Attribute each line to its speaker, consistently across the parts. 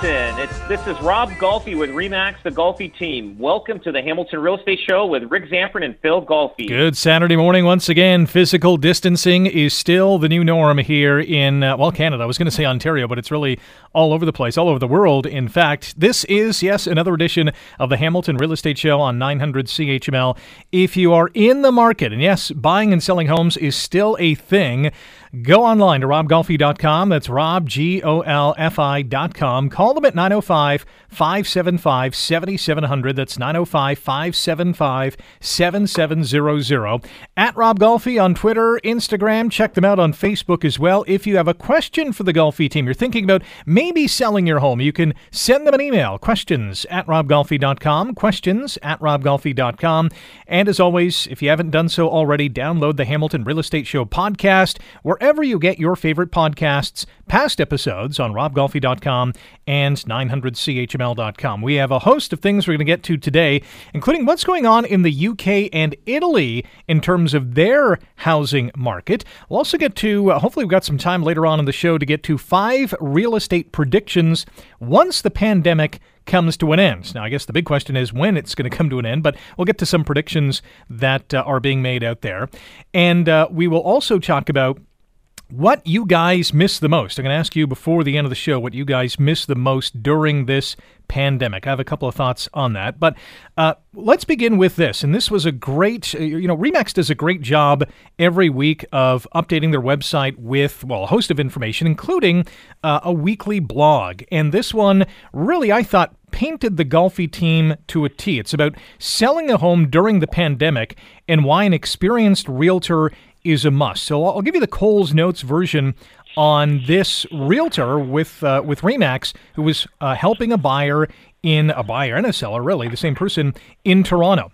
Speaker 1: Hamilton. It's, this is Rob Golfi with Remax, the Golfi team. Welcome to the Hamilton Real Estate Show with Rick Zamperin and Phil Golfi.
Speaker 2: Good Saturday morning once again. Physical distancing is still the new norm here in, uh, well, Canada. I was going to say Ontario, but it's really all over the place, all over the world. In fact, this is, yes, another edition of the Hamilton Real Estate Show on 900 CHML. If you are in the market, and yes, buying and selling homes is still a thing, go online to robgolfi.com. That's rob, G O L F I.com. Call them at 905 575 7700. That's 905 575 7700. At Rob Golfi on Twitter, Instagram. Check them out on Facebook as well. If you have a question for the Golfi team, you're thinking about maybe selling your home, you can send them an email. Questions at robgolfi.com. Questions at robgolfi.com. And as always, if you haven't done so already, download the Hamilton Real Estate Show podcast wherever you get your favorite podcasts, past episodes on robgolfi.com and 900chml.com. We have a host of things we're going to get to today, including what's going on in the UK and Italy in terms of their housing market. We'll also get to, uh, hopefully, we've got some time later on in the show to get to five real estate predictions once the pandemic comes to an end. Now, I guess the big question is when it's going to come to an end, but we'll get to some predictions that uh, are being made out there. And uh, we will also talk about what you guys miss the most. I'm going to ask you before the end of the show what you guys miss the most during this pandemic. I have a couple of thoughts on that, but uh, let's begin with this. And this was a great, uh, you know, Remax does a great job every week of updating their website with, well, a host of information, including uh, a weekly blog. And this one really, I thought, painted the Golfi team to a T. It's about selling a home during the pandemic and why an experienced realtor is a must. So I'll give you the Coles Notes version on this realtor with uh, with Remax who was uh, helping a buyer in a buyer and a seller, really the same person in Toronto.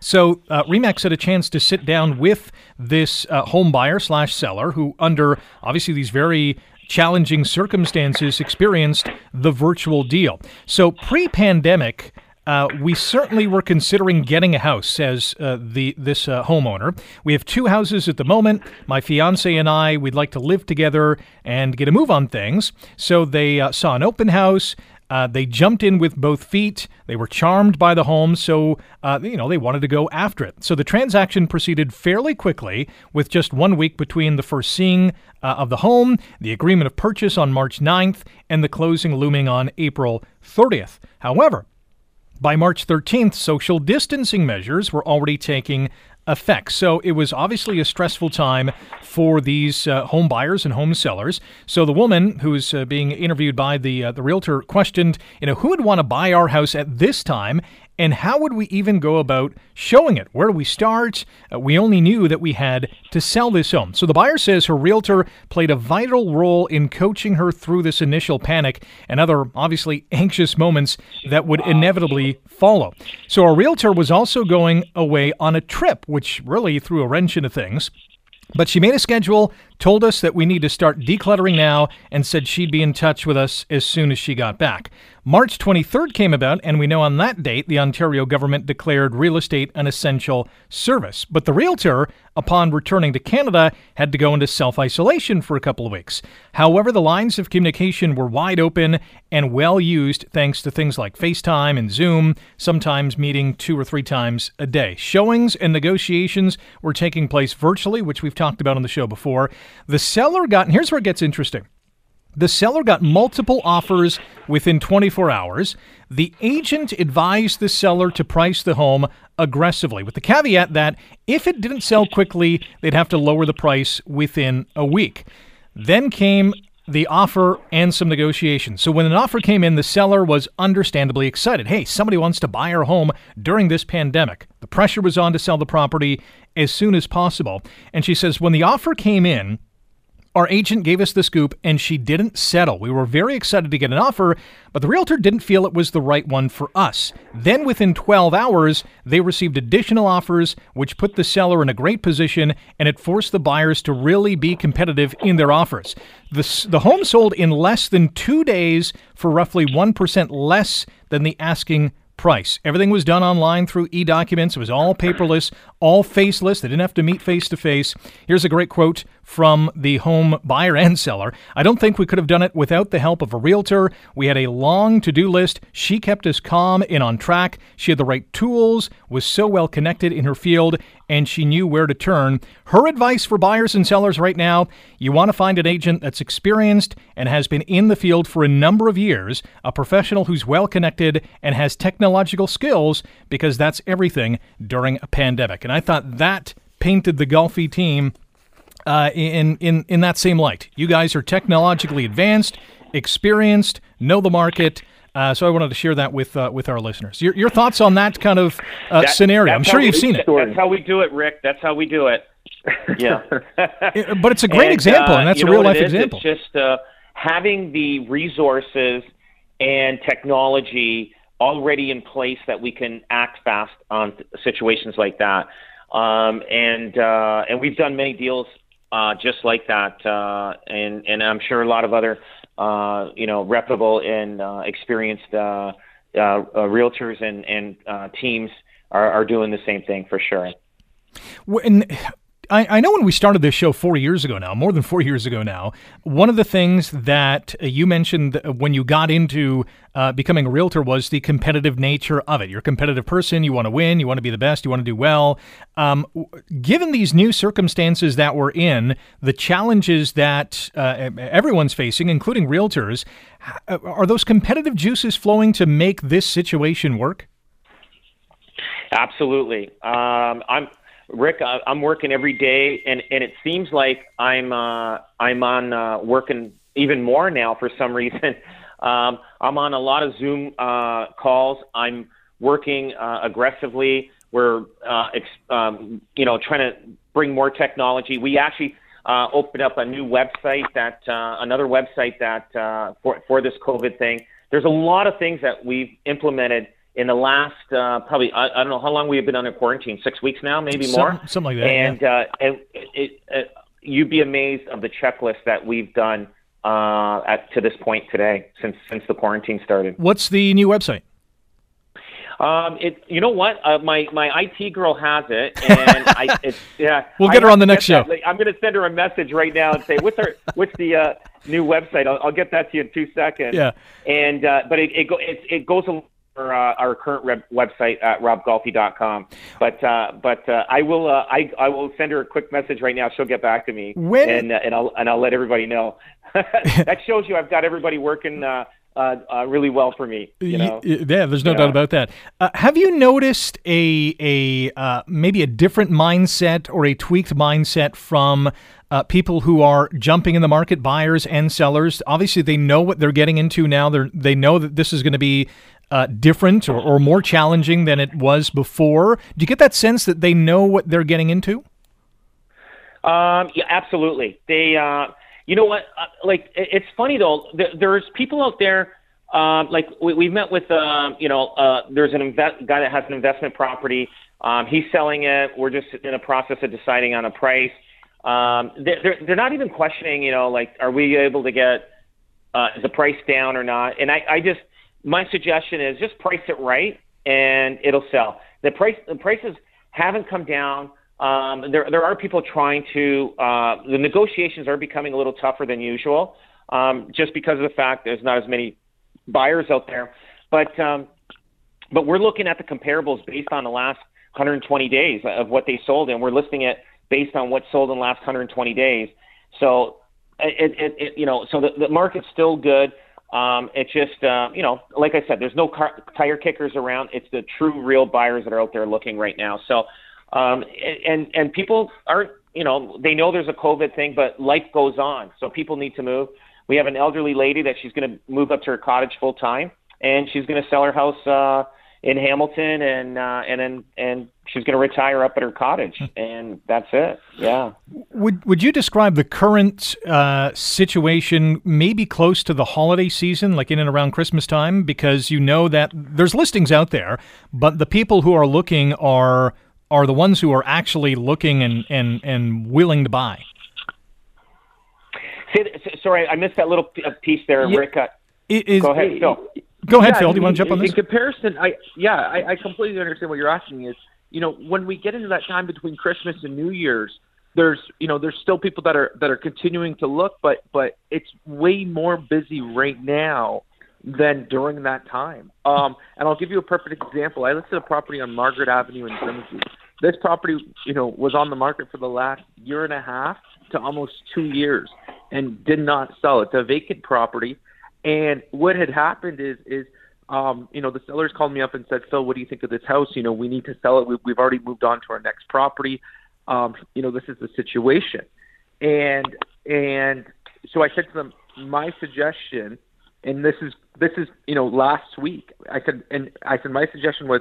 Speaker 2: So uh, Remax had a chance to sit down with this uh, home buyer slash seller who, under obviously these very challenging circumstances, experienced the virtual deal. So pre-pandemic. Uh, we certainly were considering getting a house, says uh, the this uh, homeowner. We have two houses at the moment. My fiance and I, we'd like to live together and get a move on things. So they uh, saw an open house. Uh, they jumped in with both feet. They were charmed by the home, so uh, you know they wanted to go after it. So the transaction proceeded fairly quickly, with just one week between the first seeing of the home, the agreement of purchase on March 9th, and the closing looming on April 30th. However, by March 13th, social distancing measures were already taking effect. So it was obviously a stressful time for these uh, home buyers and home sellers. So the woman who's uh, being interviewed by the uh, the realtor questioned, you know, who would want to buy our house at this time and how would we even go about showing it? Where do we start? Uh, we only knew that we had to sell this home. So the buyer says her realtor played a vital role in coaching her through this initial panic and other obviously anxious moments that would inevitably follow. So our realtor was also going away on a trip, which really threw a wrench into things. But she made a schedule, told us that we need to start decluttering now, and said she'd be in touch with us as soon as she got back. March 23rd came about, and we know on that date the Ontario government declared real estate an essential service. But the realtor, upon returning to Canada, had to go into self isolation for a couple of weeks. However, the lines of communication were wide open and well used thanks to things like FaceTime and Zoom, sometimes meeting two or three times a day. Showings and negotiations were taking place virtually, which we've talked about on the show before. The seller got, and here's where it gets interesting. The seller got multiple offers within 24 hours. The agent advised the seller to price the home aggressively, with the caveat that if it didn't sell quickly, they'd have to lower the price within a week. Then came the offer and some negotiations. So when an offer came in, the seller was understandably excited. Hey, somebody wants to buy our home during this pandemic. The pressure was on to sell the property as soon as possible. And she says when the offer came in, our agent gave us the scoop and she didn't settle. We were very excited to get an offer, but the realtor didn't feel it was the right one for us. Then, within 12 hours, they received additional offers, which put the seller in a great position and it forced the buyers to really be competitive in their offers. The, the home sold in less than two days for roughly 1% less than the asking price. Everything was done online through e documents. It was all paperless, all faceless. They didn't have to meet face to face. Here's a great quote from the home buyer and seller. I don't think we could have done it without the help of a realtor. We had a long to do list. She kept us calm and on track. She had the right tools, was so well connected in her field, and she knew where to turn. Her advice for buyers and sellers right now you want to find an agent that's experienced and has been in the field for a number of years, a professional who's well connected and has technological skills, because that's everything during a pandemic. And I thought that painted the Golfi team uh, in in in that same light. You guys are technologically advanced, experienced, know the market. Uh, so I wanted to share that with uh, with our listeners. Your, your thoughts on that kind of uh, that, scenario? I'm sure you've seen it.
Speaker 1: That's how we do it, Rick. That's how we do it. Yeah,
Speaker 2: but it's a great and, example, and that's a real life example.
Speaker 1: It's just uh, having the resources and technology already in place that we can act fast on situations like that. Um, and uh, and we've done many deals uh, just like that, uh, and and I'm sure a lot of other uh, you know reputable and uh, experienced uh, uh, uh, realtors and and uh, teams are, are doing the same thing for sure.
Speaker 2: When I, I, know when we started this show four years ago now, more than four years ago now, one of the things that uh, you mentioned when you got into uh, becoming a realtor was the competitive nature of it. You're a competitive person. You want to win. You want to be the best. You want to do well. Um, given these new circumstances that we're in, the challenges that uh, everyone's facing, including realtors, are those competitive juices flowing to make this situation work?
Speaker 1: Absolutely. Um, I'm Rick, I'm working every day, and and it seems like I'm uh, I'm on uh, working even more now for some reason. Um, I'm on a lot of Zoom uh, calls. I'm working uh, aggressively. We're uh, ex- um, you know trying to bring more technology. We actually uh, opened up a new website that uh, another website that uh, for for this COVID thing. There's a lot of things that we've implemented in the last uh, probably I, I, don't know how long we have been under quarantine six weeks now maybe more
Speaker 2: something like that
Speaker 1: and
Speaker 2: yeah.
Speaker 1: uh, and it, it, you'd be amazed of the checklist that we've done uh, at to this point today since since the quarantine started.
Speaker 2: What's the new website?
Speaker 1: Um, it, you know what? Uh, my my IT girl has it, and I, it's yeah.
Speaker 2: We'll get her on the next show.
Speaker 1: Like, I'm going to send her a message right now and say, "What's her? what's the uh, new website?" I'll, I'll, get that to you in two seconds.
Speaker 2: Yeah.
Speaker 1: And uh, but it it, go, it, it goes our, uh, our current web- website at robgolfi.com. But uh, but uh, I will uh, I I will send her a quick message right now. She'll get back to me,
Speaker 2: when...
Speaker 1: and uh, and I'll and I'll let everybody know. that shows you I've got everybody working. Uh, really well for me. You know?
Speaker 2: Yeah, there's no yeah. doubt about that. Uh, have you noticed a a uh, maybe a different mindset or a tweaked mindset from uh, people who are jumping in the market, buyers and sellers? Obviously, they know what they're getting into now. They they know that this is going to be uh, different or, or more challenging than it was before? Do you get that sense that they know what they're getting into?
Speaker 1: Um, yeah, absolutely. They, uh, you know what? Uh, like, it, it's funny though. there's people out there. Um, like we, we've met with, uh, you know, uh, there's an guy that has an investment property. Um, he's selling it. We're just in the process of deciding on a price. Um, they're, they're not even questioning, you know, like, are we able to get uh, the price down or not? And I, I just, my suggestion is just price it right and it'll sell. The price the prices haven't come down. Um, there there are people trying to uh, the negotiations are becoming a little tougher than usual, um, just because of the fact there's not as many buyers out there. But um, but we're looking at the comparables based on the last 120 days of what they sold, and we're listing it based on what sold in the last 120 days. So it, it, it, you know, so the, the market's still good. Um, it's just, uh, you know, like I said, there's no car- tire kickers around. It's the true, real buyers that are out there looking right now. So, um, and and people aren't, you know, they know there's a COVID thing, but life goes on. So people need to move. We have an elderly lady that she's going to move up to her cottage full time, and she's going to sell her house uh, in Hamilton, and uh, and then and she's going to retire up at her cottage, and that's it. Yeah.
Speaker 2: Would Would you describe the current uh, situation maybe close to the holiday season, like in and around Christmas time, because you know that there's listings out there, but the people who are looking are are the ones who are actually looking and and and willing to buy.
Speaker 1: Sorry, I missed that little uh, piece there, yeah. Rick. Uh,
Speaker 2: is,
Speaker 1: go ahead, Phil.
Speaker 2: Go ahead, yeah, Phil. Do you want to jump on this?
Speaker 3: In comparison, I yeah, I, I completely understand what you're asking. Is you know when we get into that time between Christmas and New Year's, there's you know there's still people that are that are continuing to look, but but it's way more busy right now than during that time. Um, and I'll give you a perfect example. I listed a property on Margaret Avenue in Grimsby. This property, you know, was on the market for the last year and a half to almost two years and did not sell. It's a vacant property. And what had happened is is um, you know, the sellers called me up and said, Phil, what do you think of this house? You know, we need to sell it. We, we've already moved on to our next property. Um, you know, this is the situation. And and so I said to them, my suggestion, and this is this is you know last week. I said, and I said my suggestion was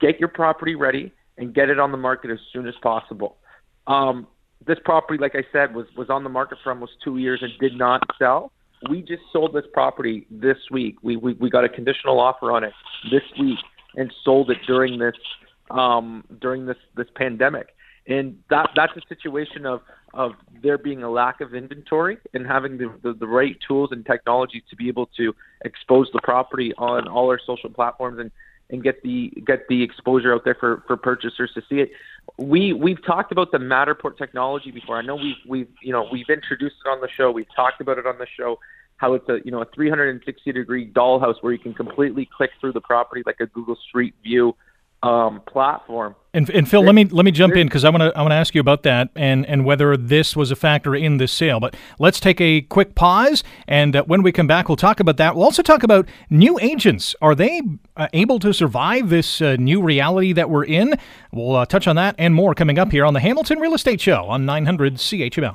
Speaker 3: get your property ready and get it on the market as soon as possible. Um, this property, like I said, was was on the market for almost two years and did not sell. We just sold this property this week. We we, we got a conditional offer on it this week and sold it during this um, during this this pandemic. And that that's a situation of of there being a lack of inventory and having the, the, the right tools and technology to be able to expose the property on all our social platforms and and get the get the exposure out there for, for purchasers to see it. We we've talked about the Matterport technology before. I know we've we've you know we've introduced it on the show. We've talked about it on the show. How it's a you know a 360 degree dollhouse where you can completely click through the property like a Google Street View um, platform.
Speaker 2: And, and Phil, let me let me jump in because I want to I want to ask you about that and and whether this was a factor in this sale. But let's take a quick pause, and uh, when we come back, we'll talk about that. We'll also talk about new agents. Are they uh, able to survive this uh, new reality that we're in? We'll uh, touch on that and more coming up here on the Hamilton Real Estate Show on 900 CHML.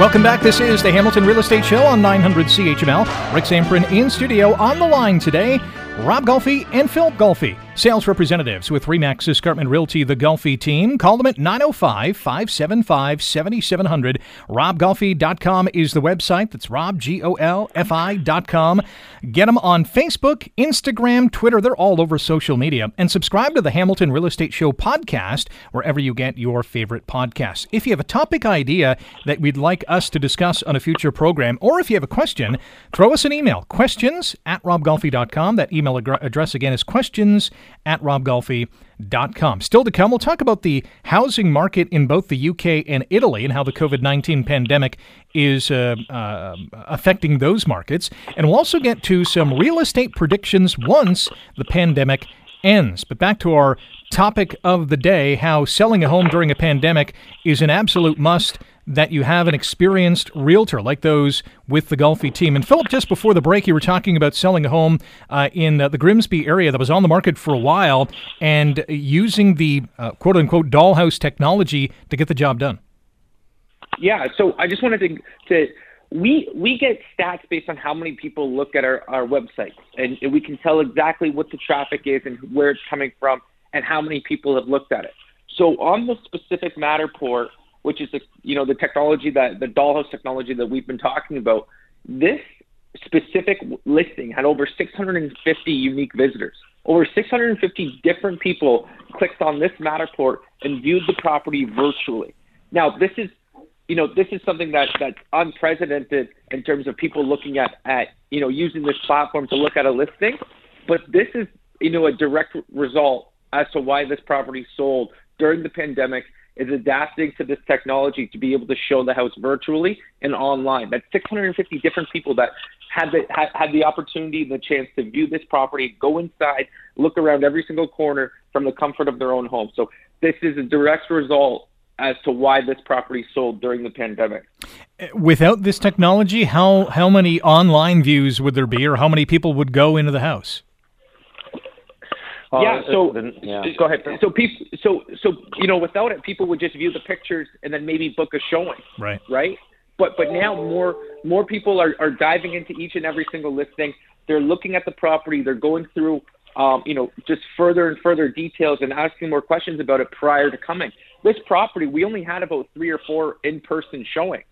Speaker 2: Welcome back. This is the Hamilton Real Estate Show on 900 CHML. Rick Zamperin in studio on the line today. Rob Golfi and Phil Golfi, sales representatives with Remax Escarpment Realty, the Golfi team. Call them at 905 575 7700. RobGolfi.com is the website. That's Rob, G O L F I.com. Get them on Facebook, Instagram, Twitter. They're all over social media. And subscribe to the Hamilton Real Estate Show podcast wherever you get your favorite podcasts. If you have a topic idea that we'd like us to discuss on a future program, or if you have a question, throw us an email questions at robgolfi.com. That email address again is questions at robgolfi.com. Still to come, we'll talk about the housing market in both the UK and Italy and how the COVID 19 pandemic is uh, uh, affecting those markets. And we'll also get to some real estate predictions once the pandemic ends. But back to our topic of the day how selling a home during a pandemic is an absolute must that you have an experienced realtor like those with the Golfi team. And Philip, just before the break, you were talking about selling a home uh, in uh, the Grimsby area that was on the market for a while and using the uh, quote unquote dollhouse technology to get the job done.
Speaker 3: Yeah, so I just wanted to, to we we get stats based on how many people look at our, our website, and we can tell exactly what the traffic is and where it's coming from and how many people have looked at it. So on the specific Matterport, which is the you know the technology that the dollhouse technology that we've been talking about. This specific listing had over 650 unique visitors. over 650 different people clicked on this Matterport and viewed the property virtually. Now, this is, you know, this is something that that's unprecedented in terms of people looking at at you know using this platform to look at a listing, but this is you know a direct result as to why this property sold during the pandemic is adapting to this technology to be able to show the house virtually and online. That's 650 different people that had the had, had the opportunity and the chance to view this property, go inside, look around every single corner from the comfort of their own home. So this is a direct result as to why this property sold during the pandemic.
Speaker 2: Without this technology, how how many online views would there be, or how many people would go into the house?
Speaker 3: Uh, yeah. So yeah. go ahead. So people. So so you know, without it, people would just view the pictures and then maybe book a showing.
Speaker 2: Right.
Speaker 3: Right. But but now more more people are are diving into each and every single listing. They're looking at the property. They're going through. Um, you know, just further and further details and asking more questions about it prior to coming. This property, we only had about three or four in-person showings,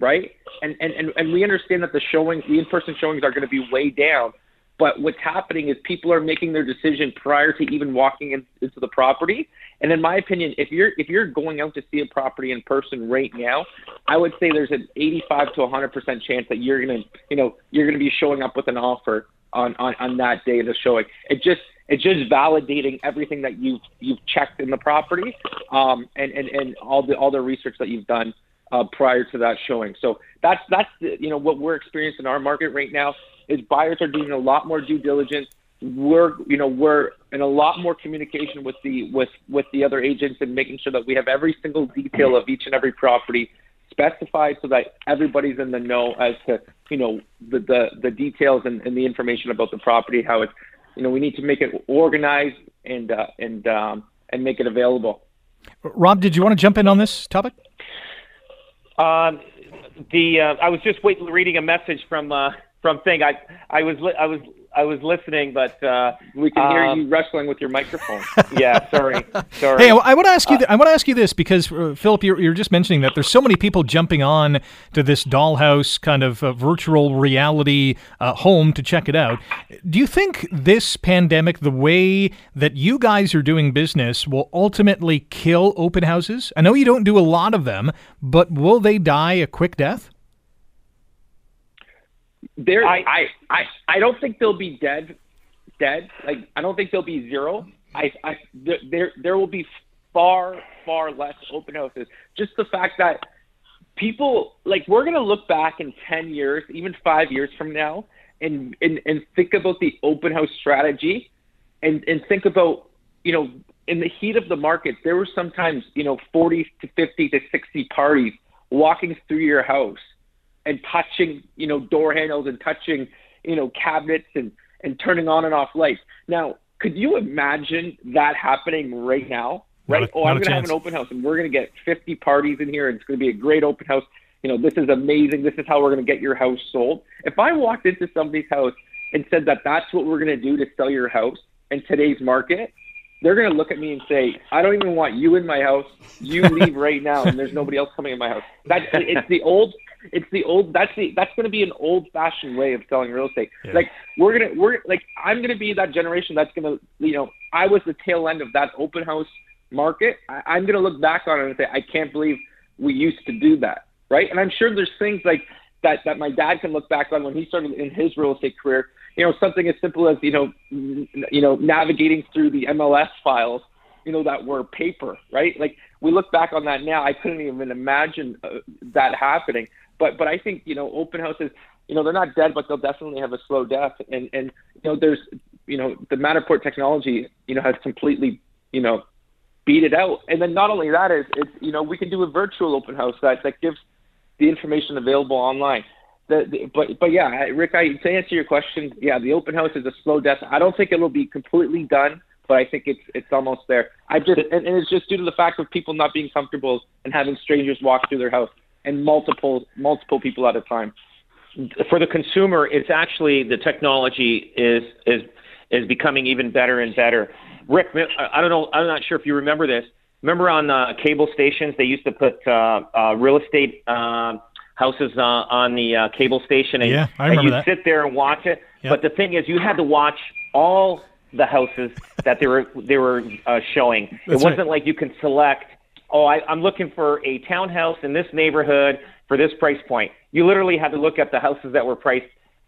Speaker 3: right? And and and, and we understand that the showings, the in-person showings, are going to be way down but what's happening is people are making their decision prior to even walking in, into the property. And in my opinion, if you're if you're going out to see a property in person right now, I would say there's an 85 to 100 percent chance that you're gonna you know you're gonna be showing up with an offer on on, on that day of the showing. It just it's just validating everything that you've you've checked in the property um, and, and and all the all the research that you've done uh, prior to that showing. So that's that's the, you know what we're experiencing in our market right now is buyers are doing a lot more due diligence. We're you know we're in a lot more communication with the with with the other agents and making sure that we have every single detail of each and every property specified so that everybody's in the know as to you know the the, the details and, and the information about the property how it's you know we need to make it organized and uh, and um, and make it available.
Speaker 2: Rob, did you want to jump in on this topic?
Speaker 1: Um, the uh, I was just waiting, reading a message from uh, from thing. I I was li- I was I was listening, but uh,
Speaker 3: we can hear um, you wrestling with your microphone.
Speaker 1: yeah, sorry, sorry.
Speaker 2: Hey, I want to ask you. Th- I want to ask you this because uh, Philip, you're, you're, just mentioning that there's so many people jumping on to this dollhouse kind of uh, virtual reality uh, home to check it out. Do you think this pandemic, the way that you guys are doing business, will ultimately kill open houses? I know you don't do a lot of them, but will they die a quick death?
Speaker 3: There, I, I, I, I don't think they'll be dead, dead. Like I don't think they'll be zero. I, I, there, there will be far, far less open houses. Just the fact that people, like, we're gonna look back in ten years, even five years from now, and and and think about the open house strategy, and and think about, you know, in the heat of the market, there were sometimes, you know, forty to fifty to sixty parties walking through your house and touching, you know, door handles and touching, you know, cabinets and, and turning on and off lights. Now, could you imagine that happening right now? Right? A, oh, I'm going to have an open house and we're going to get 50 parties in here and it's going to be a great open house. You know, this is amazing. This is how we're going to get your house sold. If I walked into somebody's house and said that that's what we're going to do to sell your house in today's market, they're going to look at me and say, "I don't even want you in my house. You leave right now, and there's nobody else coming in my house." That's it's the old it's the old. That's the that's going to be an old fashioned way of selling real estate. Yeah. Like we're gonna we're like I'm going to be that generation that's going to you know I was the tail end of that open house market. I, I'm going to look back on it and say I can't believe we used to do that, right? And I'm sure there's things like that that my dad can look back on when he started in his real estate career. You know, something as simple as you know, you know, navigating through the MLS files, you know, that were paper, right? Like we look back on that now, I couldn't even imagine uh, that happening. But but I think you know open houses, you know, they're not dead, but they'll definitely have a slow death. And and you know, there's you know the Matterport technology, you know, has completely you know beat it out. And then not only that is it's you know we can do a virtual open house that that gives the information available online. The, the, but but yeah, Rick, I, to answer your question, yeah, the open house is a slow death. I don't think it'll be completely done, but I think it's it's almost there. I just and, and it's just due to the fact of people not being comfortable and having strangers walk through their house and multiple multiple people at a time.
Speaker 1: For the consumer, it's actually the technology is is is becoming even better and better. Rick, I don't know. I'm not sure if you remember this. Remember on uh, cable stations, they used to put uh, uh, real estate uh, houses uh, on the uh, cable station, and,
Speaker 2: yeah, I remember
Speaker 1: and you'd
Speaker 2: that.
Speaker 1: sit there and watch it. Yep. But the thing is, you had to watch all the houses that they were they were uh, showing.
Speaker 2: That's
Speaker 1: it wasn't
Speaker 2: right.
Speaker 1: like you can select. Oh, I, I'm looking for a townhouse in this neighborhood for this price point. You literally had to look at the houses that were priced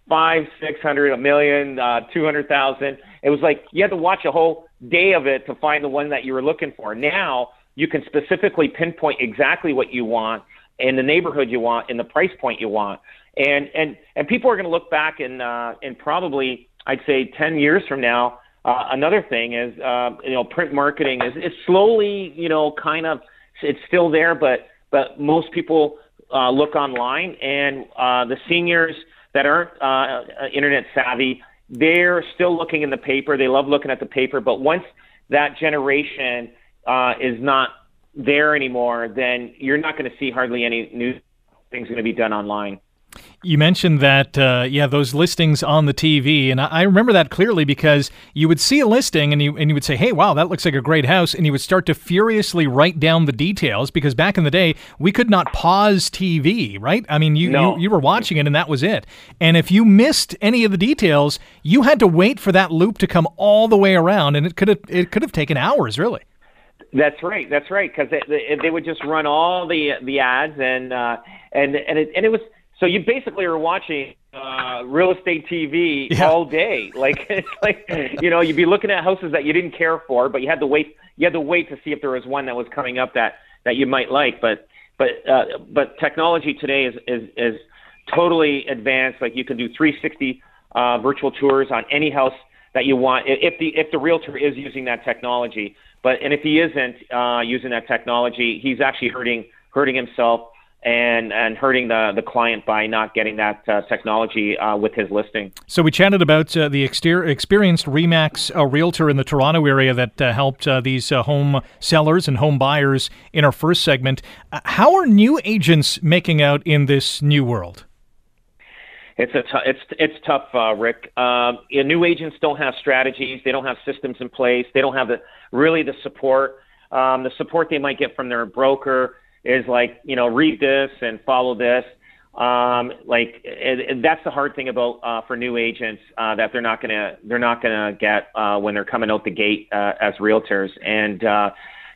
Speaker 1: five, six hundred, a million, uh, two hundred thousand. It was like you had to watch a whole day of it to find the one that you were looking for. Now you can specifically pinpoint exactly what you want in the neighborhood you want, in the price point you want, and and and people are going to look back and uh, and probably I'd say ten years from now. Uh, another thing is, uh, you know, print marketing is, is slowly, you know, kind of, it's still there, but but most people uh, look online, and uh, the seniors that aren't uh, internet savvy, they're still looking in the paper. They love looking at the paper, but once that generation uh, is not there anymore, then you're not going to see hardly any new things going to be done online.
Speaker 2: You mentioned that, uh, yeah, those listings on the TV, and I, remember that clearly because you would see a listing and you and you would say, "Hey, wow, that looks like a great house," and you would start to furiously write down the details because back in the day we could not pause TV, right? I mean, you
Speaker 1: No.
Speaker 2: you, you were watching it and that was it. And if you missed any of the details, you had to wait for that loop to come all the way around, and it could have it could have taken hours, really.
Speaker 1: That's right. That's right. Because they, they, they would just run all the the ads and uh, and and it, and it was so you basically are watching uh, real estate TV
Speaker 2: Yeah.
Speaker 1: all day. Like it's like you know you'd be looking at houses that you didn't care for, but you had to wait. You had to wait to see if there was one that was coming up that that you might like. But but uh, but technology today is is is totally advanced. Like you can do 360 uh, virtual tours on any house that you want if the if the realtor is using that technology. But and if he isn't uh, using that technology, he's actually hurting hurting himself and and hurting the the client by not getting that uh, technology uh, with his listing.
Speaker 2: So we chatted about uh, the exter- experienced Remax uh, realtor in the Toronto area that uh, helped uh, these uh, home sellers and home buyers in our first segment. Uh, how are new agents making out in this new world?
Speaker 1: It's a t- it's it's tough, uh, Rick. Um, you know, new agents don't have strategies. They don't have systems in place. They don't have the really the support. Um, the support they might get from their broker is like you know read this and follow this. Um, like and, and that's the hard thing about uh, for new agents uh, that they're not gonna they're not gonna get uh, when they're coming out the gate uh, as realtors and. Uh,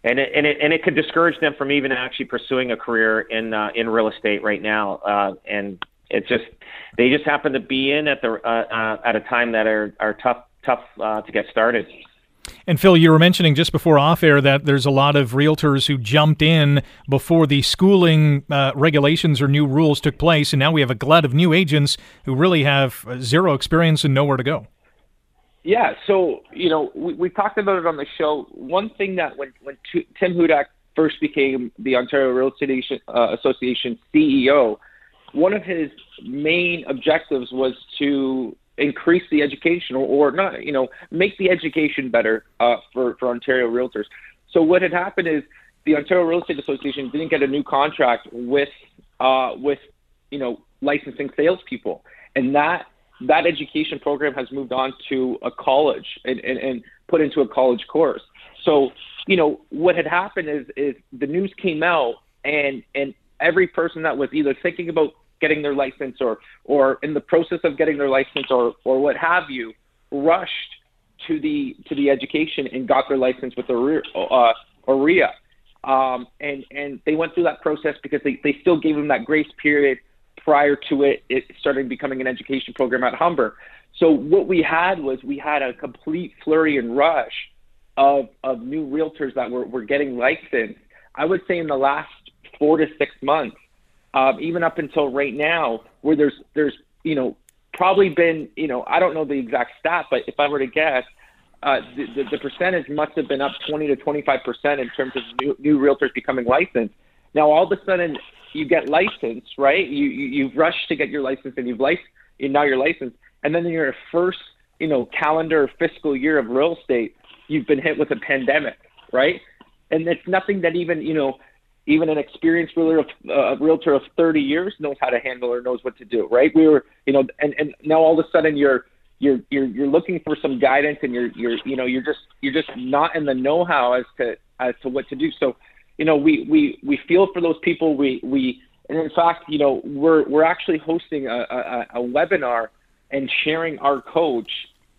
Speaker 1: and it, and it and it could discourage them from even actually pursuing a career in uh, in real estate right now. Uh, and it's just they just happen to be in at the uh, uh, at a time that are are tough tough uh, to get started.
Speaker 2: And Phil, you were mentioning just before off air that there's a lot of realtors who jumped in before the schooling uh, regulations or new rules took place, and now we have a glut of new agents who really have uh, zero experience and nowhere to go.
Speaker 3: Yeah, so you know we, we talked about it on the show. One thing that when when T- Tim Hudak first became the Ontario Real Estate uh, Association CEO, one of his main objectives was to increase the education or, or not, you know, make the education better uh, for for Ontario realtors. So what had happened is the Ontario Real Estate Association didn't get a new contract with uh, with you know licensing salespeople, and that that education program has moved on to a college and, and, and put into a college course. So, you know, what had happened is is the news came out and and every person that was either thinking about getting their license or or in the process of getting their license or or what have you rushed to the to the education and got their license with OREA. Uh, OREA. Um, and and they went through that process because they, they still gave them that grace period prior to it, it starting becoming an education program at Humber. So what we had was we had a complete flurry and rush of, of new realtors that were, were getting licensed. I would say in the last four to six months, um, even up until right now, where there's there's you know probably been you know I don't know the exact stat, but if I were to guess, uh, the, the, the percentage must have been up 20 to 25 percent in terms of new, new realtors becoming licensed. Now all of a sudden you get licensed, right? You, you you've rushed to get your license and you've licensed, and now you're licensed, and then in your first you know calendar fiscal year of real estate, you've been hit with a pandemic, right? And it's nothing that even you know even an experienced realtor of, uh, realtor of 30 years knows how to handle or knows what to do, right? We were, you know, and, and now all of a sudden you're, you're, you're, you're looking for some guidance and you're, you're, you know, you're just, you're just not in the know-how as to, as to what to do. So, you know, we, we, we feel for those people. We, we, and in fact, you know, we're, we're actually hosting a, a, a webinar and sharing our coach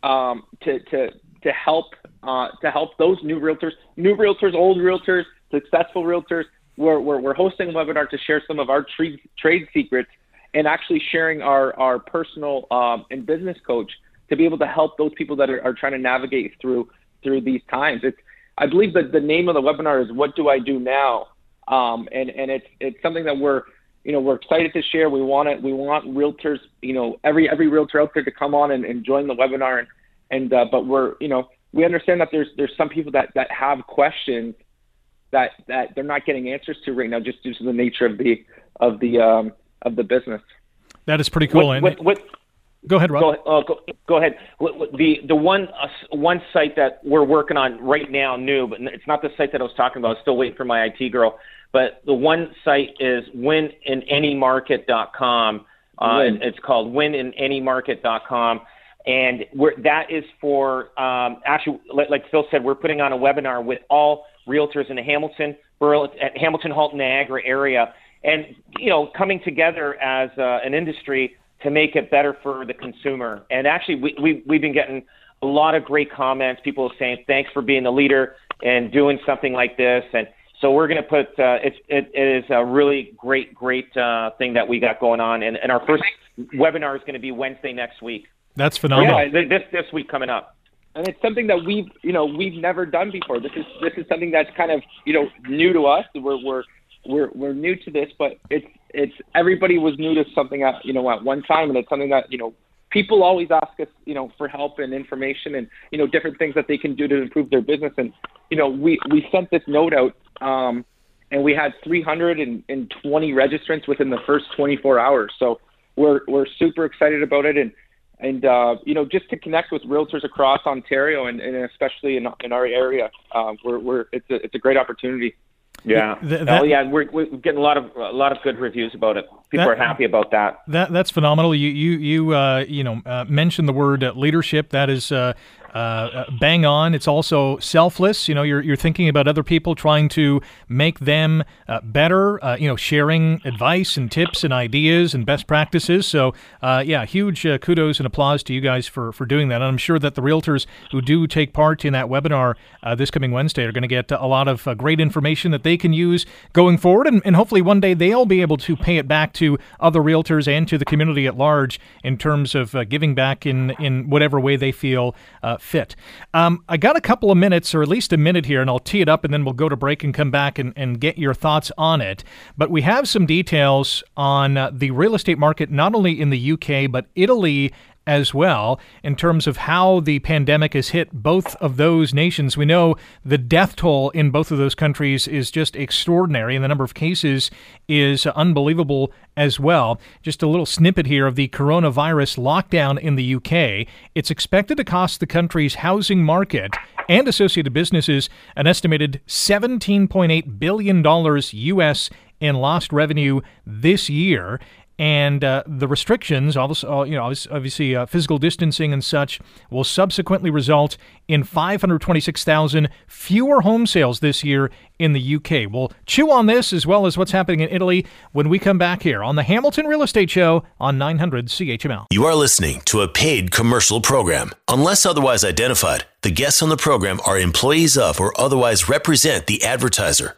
Speaker 3: um, to, to, to help uh, to help those new realtors, new realtors, old realtors, successful realtors. We're, we're, we're hosting a webinar to share some of our trade, trade secrets and actually sharing our, our personal um, and business coach to be able to help those people that are, are trying to navigate through through these times. It's I believe that the name of the webinar is "What Do I Do Now," um, and and it's it's something that we're you know we're excited to share. We want it. We want realtors, you know, every every realtor out there to come on and, and join the webinar. And and uh, but we're you know we understand that there's there's some people that that have questions that that they're not getting answers to right now just due to the nature of the of the um, of the business.
Speaker 2: That is pretty cool.
Speaker 1: What, what, what,
Speaker 2: go ahead, Rob.
Speaker 1: Go, uh, go, go, ahead. The the one uh, one site that we're working on right now, new, but it's not the site that I was talking about. I was still waiting for my IT girl. But the one site is wininanymarket.com. Uh, Win. It's called wininanymarket.com. And we're, that is for, um, actually, like, like Phil said, we're putting on a webinar with all realtors in the Hamilton, Hamilton, Halton, Niagara area, and you know, coming together as uh, an industry to make it better for the consumer. And actually, we, we we've been getting a lot of great comments. People saying thanks for being the leader and doing something like this. And so we're going to put uh, it's it, it is a really great great uh, thing that we got going on. And, and our first webinar is going to be Wednesday next week.
Speaker 2: That's phenomenal.
Speaker 1: Yeah, this this week coming up
Speaker 3: and it's something that we've you know we've never done before. This is this is something that's kind of you know new to us. We're we're we're we're new to this, but it's it's everybody was new to something at you know at one time, and it's something that you know people always ask us you know for help and information and you know different things that they can do to improve their business. And you know we we sent this note out. Um, and we had 320 registrants within the first 24 hours. So we're we're super excited about it, and and uh, you know just to connect with realtors across Ontario and, and especially in, in our area, uh, we're, we're it's a it's a great opportunity.
Speaker 1: Yeah. The, that, oh yeah, we're, we're getting a lot of a lot of good reviews about it. People that, are happy about that.
Speaker 2: That that's phenomenal. You you you uh, you know uh, mentioned the word uh, leadership. That is uh, uh, uh, bang on. It's also selfless. You know, you're, you're thinking about other people, trying to make them uh, better. Uh, you know, sharing advice and tips and ideas and best practices. So, uh, yeah, huge uh, kudos and applause to you guys for for doing that. And I'm sure that the realtors who do take part in that webinar this coming Wednesday are going to get a lot of great information that they can use going forward, and, and hopefully one day they'll be able to pay it back to other realtors and to the community at large in terms of giving back in in whatever way they feel fit. Um, I got a couple of minutes, or at least a minute here, and I'll tee it up and then we'll go to break and come back and, and get your thoughts on it. But we have some details on uh, the real estate market, not only in the UK, but Italy as well in terms of how the pandemic has hit both of those nations. We know the death toll in both of those countries is just extraordinary, and the number of cases is unbelievable as well. Just a little snippet here of the coronavirus lockdown in the UK. It's expected to cost the country's housing market and associated businesses an estimated $17.8 billion US in lost revenue this year and uh, the restrictions, uh, you know, obviously uh, physical distancing and such, will subsequently result in 526,000 fewer home sales this year in the UK. We'll chew on this as well as what's happening in Italy when we come back here on the Hamilton Real Estate Show on 900 CHML.
Speaker 4: You are listening to a paid commercial program. Unless otherwise identified, the guests on the program are employees of or otherwise represent the advertiser.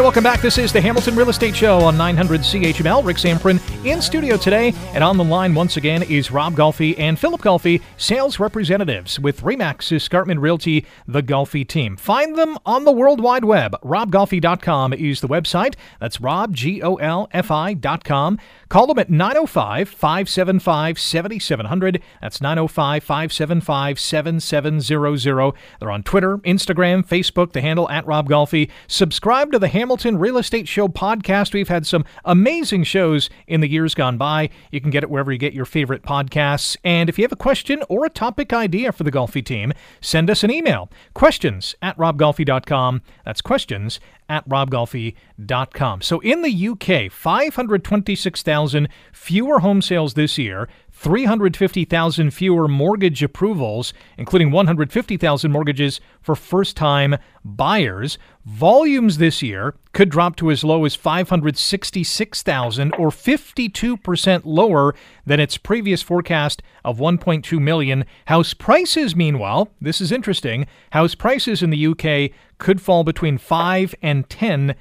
Speaker 2: Hey, welcome back. This is the Hamilton Real Estate Show on 900 CHML. Rick Zamperin in studio today. And on the line once again is Rob Golfi and Philip Golfi, sales representatives with Remax Escarpment Realty, the Golfi team. Find them on the World Wide Web. RobGolfi.com is the website. That's Rob, G O L F I.com. Call them at 905 575 7700. That's 905 575 7700. They're on Twitter, Instagram, Facebook, the handle at Rob Golfi. Subscribe to the Hamilton Real Estate Show podcast. We've had some amazing shows in the years gone by. You can get it wherever you get your favorite podcasts. And if you have a question or a topic idea for the Golfi team, send us an email. Questions at robgolfi.com. That's questions at robgolfi.com. So in the UK, 526,000 fewer home sales this year, 350,000 fewer mortgage approvals, including 150,000 mortgages for first time buyers. Volumes this year could drop to as low as 566,000 or 52% lower than its previous forecast of 1.2 million. House prices, meanwhile, this is interesting, house prices in the UK could fall between 5 and 10%.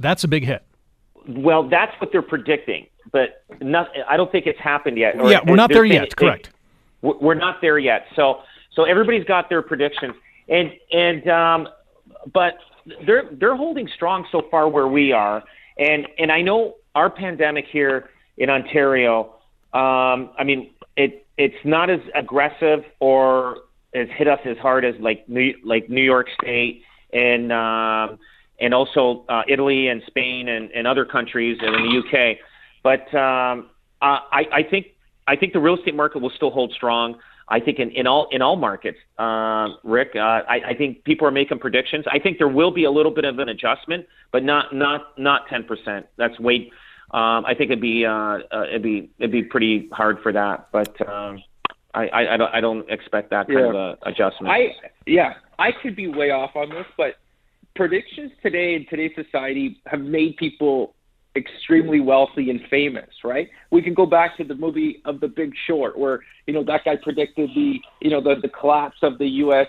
Speaker 2: That's a big hit.
Speaker 1: Well, that's what they're predicting but not, I don't think it's happened yet.
Speaker 2: Or, yeah, we're not there yet. correct.
Speaker 1: we're not there yet. So so everybody's got their predictions, and and um, but they're they're holding strong so far where we are, and and I know our pandemic here in Ontario. Um, I mean, it it's not as aggressive or has hit us as hard as like New like New York State and um, and also uh, Italy and Spain and, and other countries and in the UK. But um, I, I think I think the real estate market will still hold strong. I think in, in all in all markets, uh, Rick. Uh, I, I think people are making predictions. I think there will be a little bit of an adjustment, but not not not ten percent. That's way. Um, I think it'd be uh, uh, it'd be it'd be pretty hard for that, but um, I, I, I don't I don't expect that kind yeah. of a adjustment.
Speaker 3: I yeah, I could be way off on this, but predictions today in today's society have made people extremely wealthy and famous, right? We can go back to the movie of The Big Short, where you know that guy predicted the you know the the collapse of the U.S.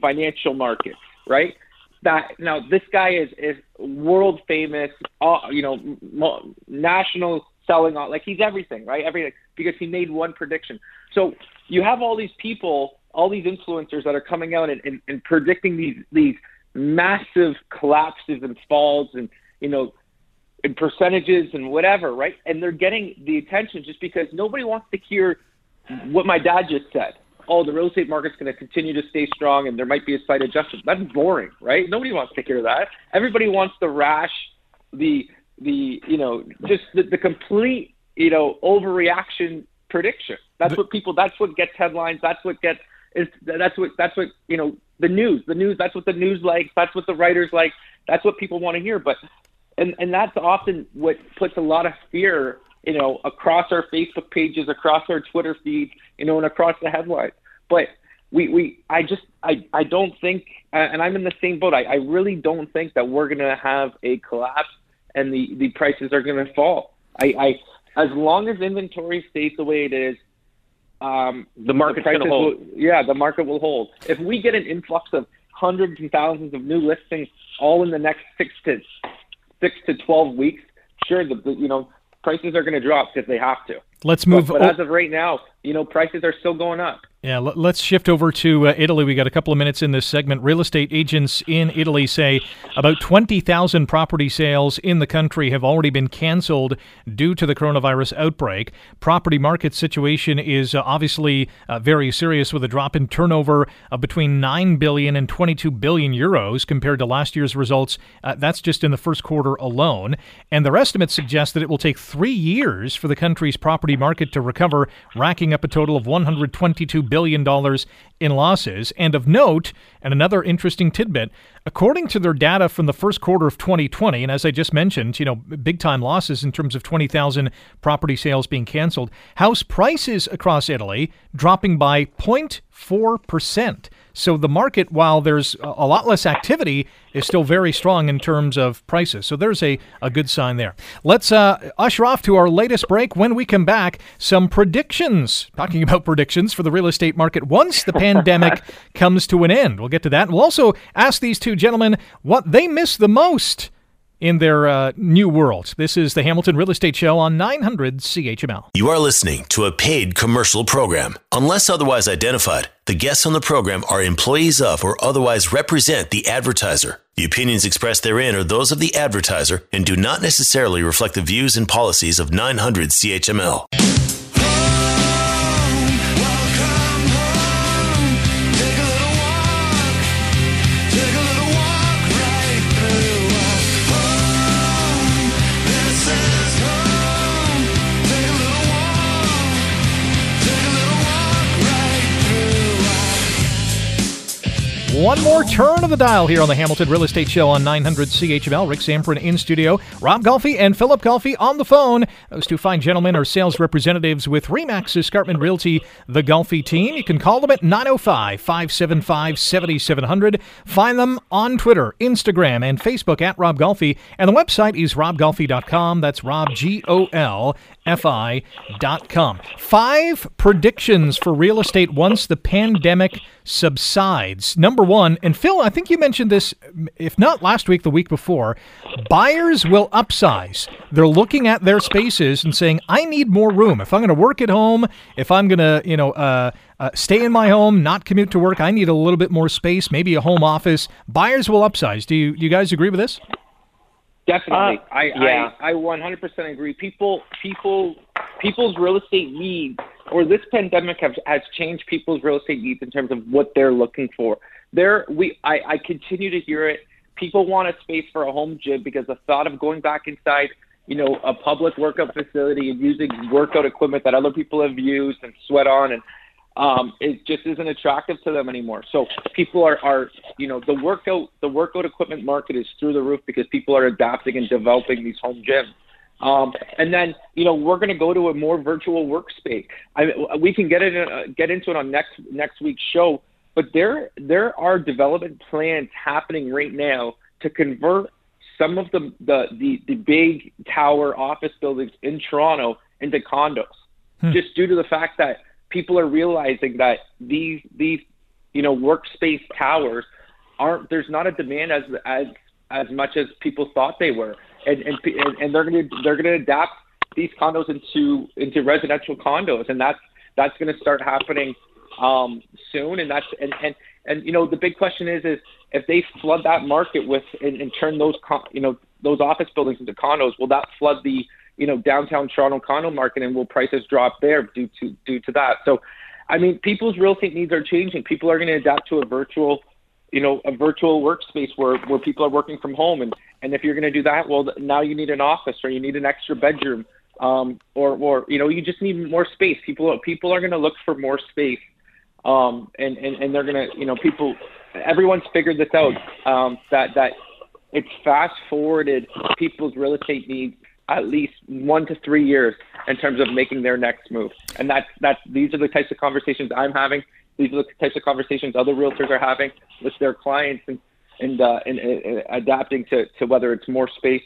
Speaker 3: financial market, right? That now this guy is is world famous, uh, you know, national selling on like he's everything, right? Everything because he made one prediction. So you have all these people, all these influencers that are coming out and, and, and predicting these these massive collapses and falls and you know and percentages and whatever, right? And they're getting the attention just because nobody wants to hear what my dad just said. Oh, the real estate market's going to continue to stay strong and there might be a slight adjustment. That's boring, right? Nobody wants to hear that. Everybody wants the rash, the the you know just the, the complete you know overreaction prediction. That's what people. That's what gets headlines. That's what gets. Is that's what that's what you know the news. The news. That's what the news likes. That's what the writers like. That's what people want to hear. But and and that's often what puts a lot of fear, you know, across our Facebook pages, across our Twitter feeds, you know, and across the headlines. But we we I just I I don't think, and I'm in the same boat. I, I really don't think that we're gonna have a collapse and the the prices are gonna fall. I, I as long as inventory stays the way it is, um,
Speaker 1: the market's going to hold.
Speaker 3: Will, yeah, the market will hold. If we get an influx of hundreds and thousands of new listings all in the next six to six to 12 weeks, sure, the, the you know, prices are going to drop because they have to.
Speaker 2: Let's move.
Speaker 3: But, but as of right now, you know, prices are still going up.
Speaker 2: Yeah, let's shift over to uh, Italy. We got a couple of minutes in this segment. Real estate agents in Italy say about 20,000 property sales in the country have already been canceled due to the coronavirus outbreak. Property market situation is uh, obviously uh, very serious with a drop in turnover of between 9 billion and 22 billion euros compared to last year's results. Uh, that's just in the first quarter alone. And their estimates suggest that it will take 3 years for the country's property market to recover, racking up a total of 122 billion dollars in losses. And of note, and another interesting tidbit, according to their data from the first quarter of 2020, and as I just mentioned, you know, big time losses in terms of 20,000 property sales being canceled, house prices across Italy dropping by 0.4%. So the market, while there's a lot less activity, is still very strong in terms of prices. So there's a, a good sign there. Let's uh, usher off to our latest break. When we come back, some predictions. Talking about predictions for the real estate market once the pandemic comes to an end. We'll get to that. And we'll also ask these two two gentlemen what they miss the most in their uh, new world. This is the Hamilton Real Estate Show on 900 CHML.
Speaker 4: You are listening to a paid commercial program. Unless otherwise identified, the guests on the program are employees of or otherwise represent the advertiser. The opinions expressed therein are those of the advertiser and do not necessarily reflect the views and policies of 900 CHML.
Speaker 2: One more turn of the dial here on the Hamilton Real Estate Show on 900 CHML. Rick Zamperin in studio, Rob Golfi and Philip Golfi on the phone. Those two fine gentlemen are sales representatives with Remax Escarpment Realty, the Golfi team. You can call them at 905 575 7700. Find them on Twitter, Instagram, and Facebook at Rob Golfi. And the website is robgolfi.com. That's Rob, G O L F I.com. Five predictions for real estate once the pandemic subsides. Number one, and Phil, I think you mentioned this, if not last week, the week before, buyers will upsize. They're looking at their spaces and saying, I need more room. If I'm going to work at home, if I'm going to, you know, uh, uh, stay in my home, not commute to work, I need a little bit more space, maybe a home office. Buyers will upsize. Do you, do you guys agree with this?
Speaker 3: Definitely,
Speaker 1: Uh,
Speaker 3: I,
Speaker 1: yeah.
Speaker 3: I I 100% agree. People people people's real estate needs or this pandemic have, has changed people's real estate needs in terms of what they're looking for. There we I, I continue to hear it. People want a space for a home gym because the thought of going back inside, you know, a public workout facility and using workout equipment that other people have used and sweat on and um, it just isn't attractive to them anymore. So people are, are, you know, the workout the workout equipment market is through the roof because people are adapting and developing these home gyms. Um, and then, you know, we're going to go to a more virtual workspace. I, we can get it uh, get into it on next next week's show. But there there are development plans happening right now to convert some of the the the, the big tower office buildings in Toronto into condos, just due to the fact that people are realizing that these these you know workspace towers aren't there's not a demand as as as much as people thought they were. And and and, they're going to they're to adapt these condos into into residential condos. And that's that's going to start happening um soon. And that's and and and you know the big question is is if they flood that market with and, and turn those con, you know those office buildings into condos will that flood the you know downtown Toronto condo market and will prices drop there due to due to that. So I mean people's real estate needs are changing. People are going to adapt to a virtual you know a virtual workspace where where people are working from home. And and if you're going to do that well now you need an office or you need an extra bedroom um or or you know you just need more space. People people are going to look for more space um and and, and they're going to you know people everyone's figured this out um that that it's fast forwarded people's real estate needs at least one to three years in terms of making their next move. And that's that's these are the types of conversations i'm having. These are the types of conversations other realtors are having with their clients and and, uh, and, and adapting to, to whether it's more space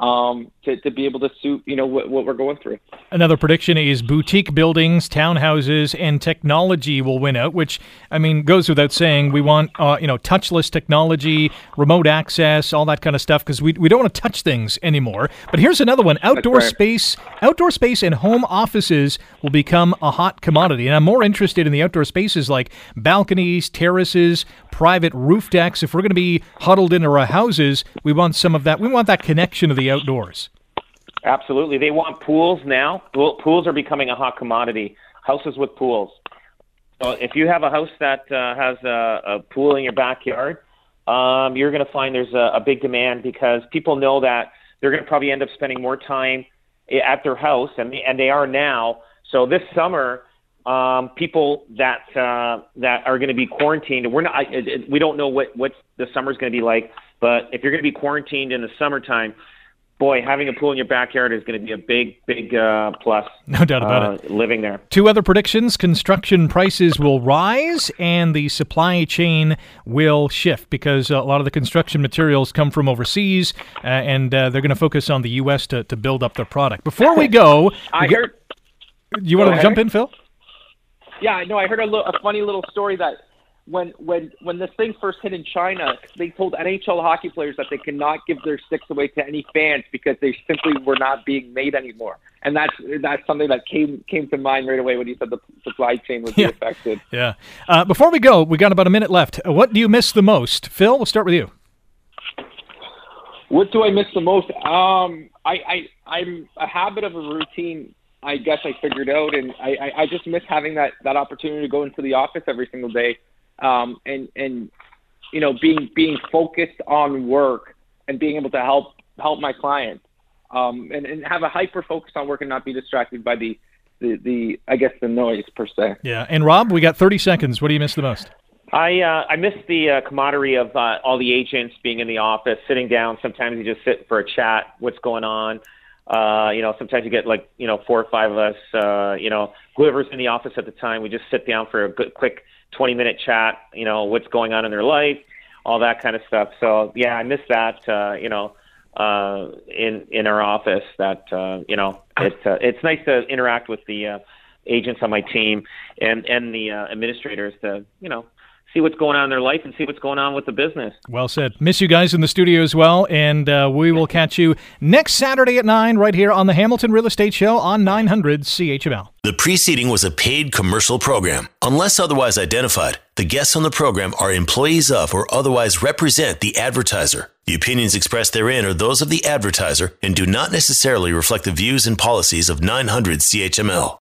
Speaker 3: um, to, to be able to suit you know what, what we're going through.
Speaker 2: Another prediction is boutique buildings, townhouses, and technology will win out. Which I mean goes without saying. We want uh, you know touchless technology, remote access, all that kind of stuff because we, we don't want to touch things anymore. But here's another one: outdoor space, outdoor space, and home offices will become a hot commodity. And I'm more interested in the outdoor spaces like balconies, terraces, private roof decks. If we're going to be huddled into our houses, we want some of that. We want that connection to the outdoors.
Speaker 1: Absolutely. They want pools now. Pools are becoming a hot commodity. Houses with pools. So if you have a house that uh, has a, a pool in your backyard, um, you're going to find there's a, a big demand because people know that they're going to probably end up spending more time at their house, and they, and they are now. So this summer, um, people that uh, that are going to be quarantined, we're not. I, we don't know what what the summer's going to be like. But if you're going to be quarantined in the summertime, boy, having a pool in your backyard is going to be a big, big uh, plus.
Speaker 2: No doubt about
Speaker 1: uh,
Speaker 2: it.
Speaker 1: Living there.
Speaker 2: Two other predictions construction prices will rise and the supply chain will shift because a lot of the construction materials come from overseas uh, and uh, they're going to focus on the U.S. To, to build up their product. Before we go,
Speaker 3: I
Speaker 2: we get-
Speaker 3: heard
Speaker 2: you want to jump in, Phil?
Speaker 3: Yeah, I know. I heard a, little, a funny little story that when when when this thing first hit in China, they told NHL hockey players that they cannot give their sticks away to any fans because they simply were not being made anymore. And that's that's something that came came to mind right away when you said the supply chain would be
Speaker 2: Yeah.
Speaker 3: affected.
Speaker 2: Yeah. Uh, before we go, we got about a minute left. Uh, What do you miss the most? Phil, we'll start with you.
Speaker 3: What do I miss the most? Um, I, I I'm a habit of a routine. I guess I figured out, and I, I, I just miss having that that opportunity to go into the office every single day, um, and and you know being being focused on work and being able to help help my clients, um, and and have a hyper focus on work and not be distracted by the the, the I guess the noise per se.
Speaker 2: Yeah. And Rob, we got 30 seconds. What do you miss the most?
Speaker 1: I uh, I miss the uh, camaraderie of uh, all the agents being in the office, sitting down. Sometimes you just sit for a chat. What's going on? Uh, you know, sometimes you get like you know four or five of us. Uh, you know, whoever's in the office at the time, we just sit down for a good, quick twenty minute chat. You know, what's going on in their life, all that kind of stuff. So yeah, I miss that. Uh, you know, uh, in in our office. That uh, you know, it's uh, it's nice to interact with the uh, agents on my team and and the uh, administrators to you know see what's going on in their life and see what's going on with the business.
Speaker 2: Well said. Miss you guys in the studio as well. And uh, we will catch you next Saturday at 9 right here on the Hamilton Real Estate Show on 900 CHML.
Speaker 4: The preceding was a paid commercial program. Unless otherwise identified, the guests on the program are employees of or otherwise represent the advertiser. The opinions expressed therein are those of the advertiser and do not necessarily reflect the views and policies of 900 CHML.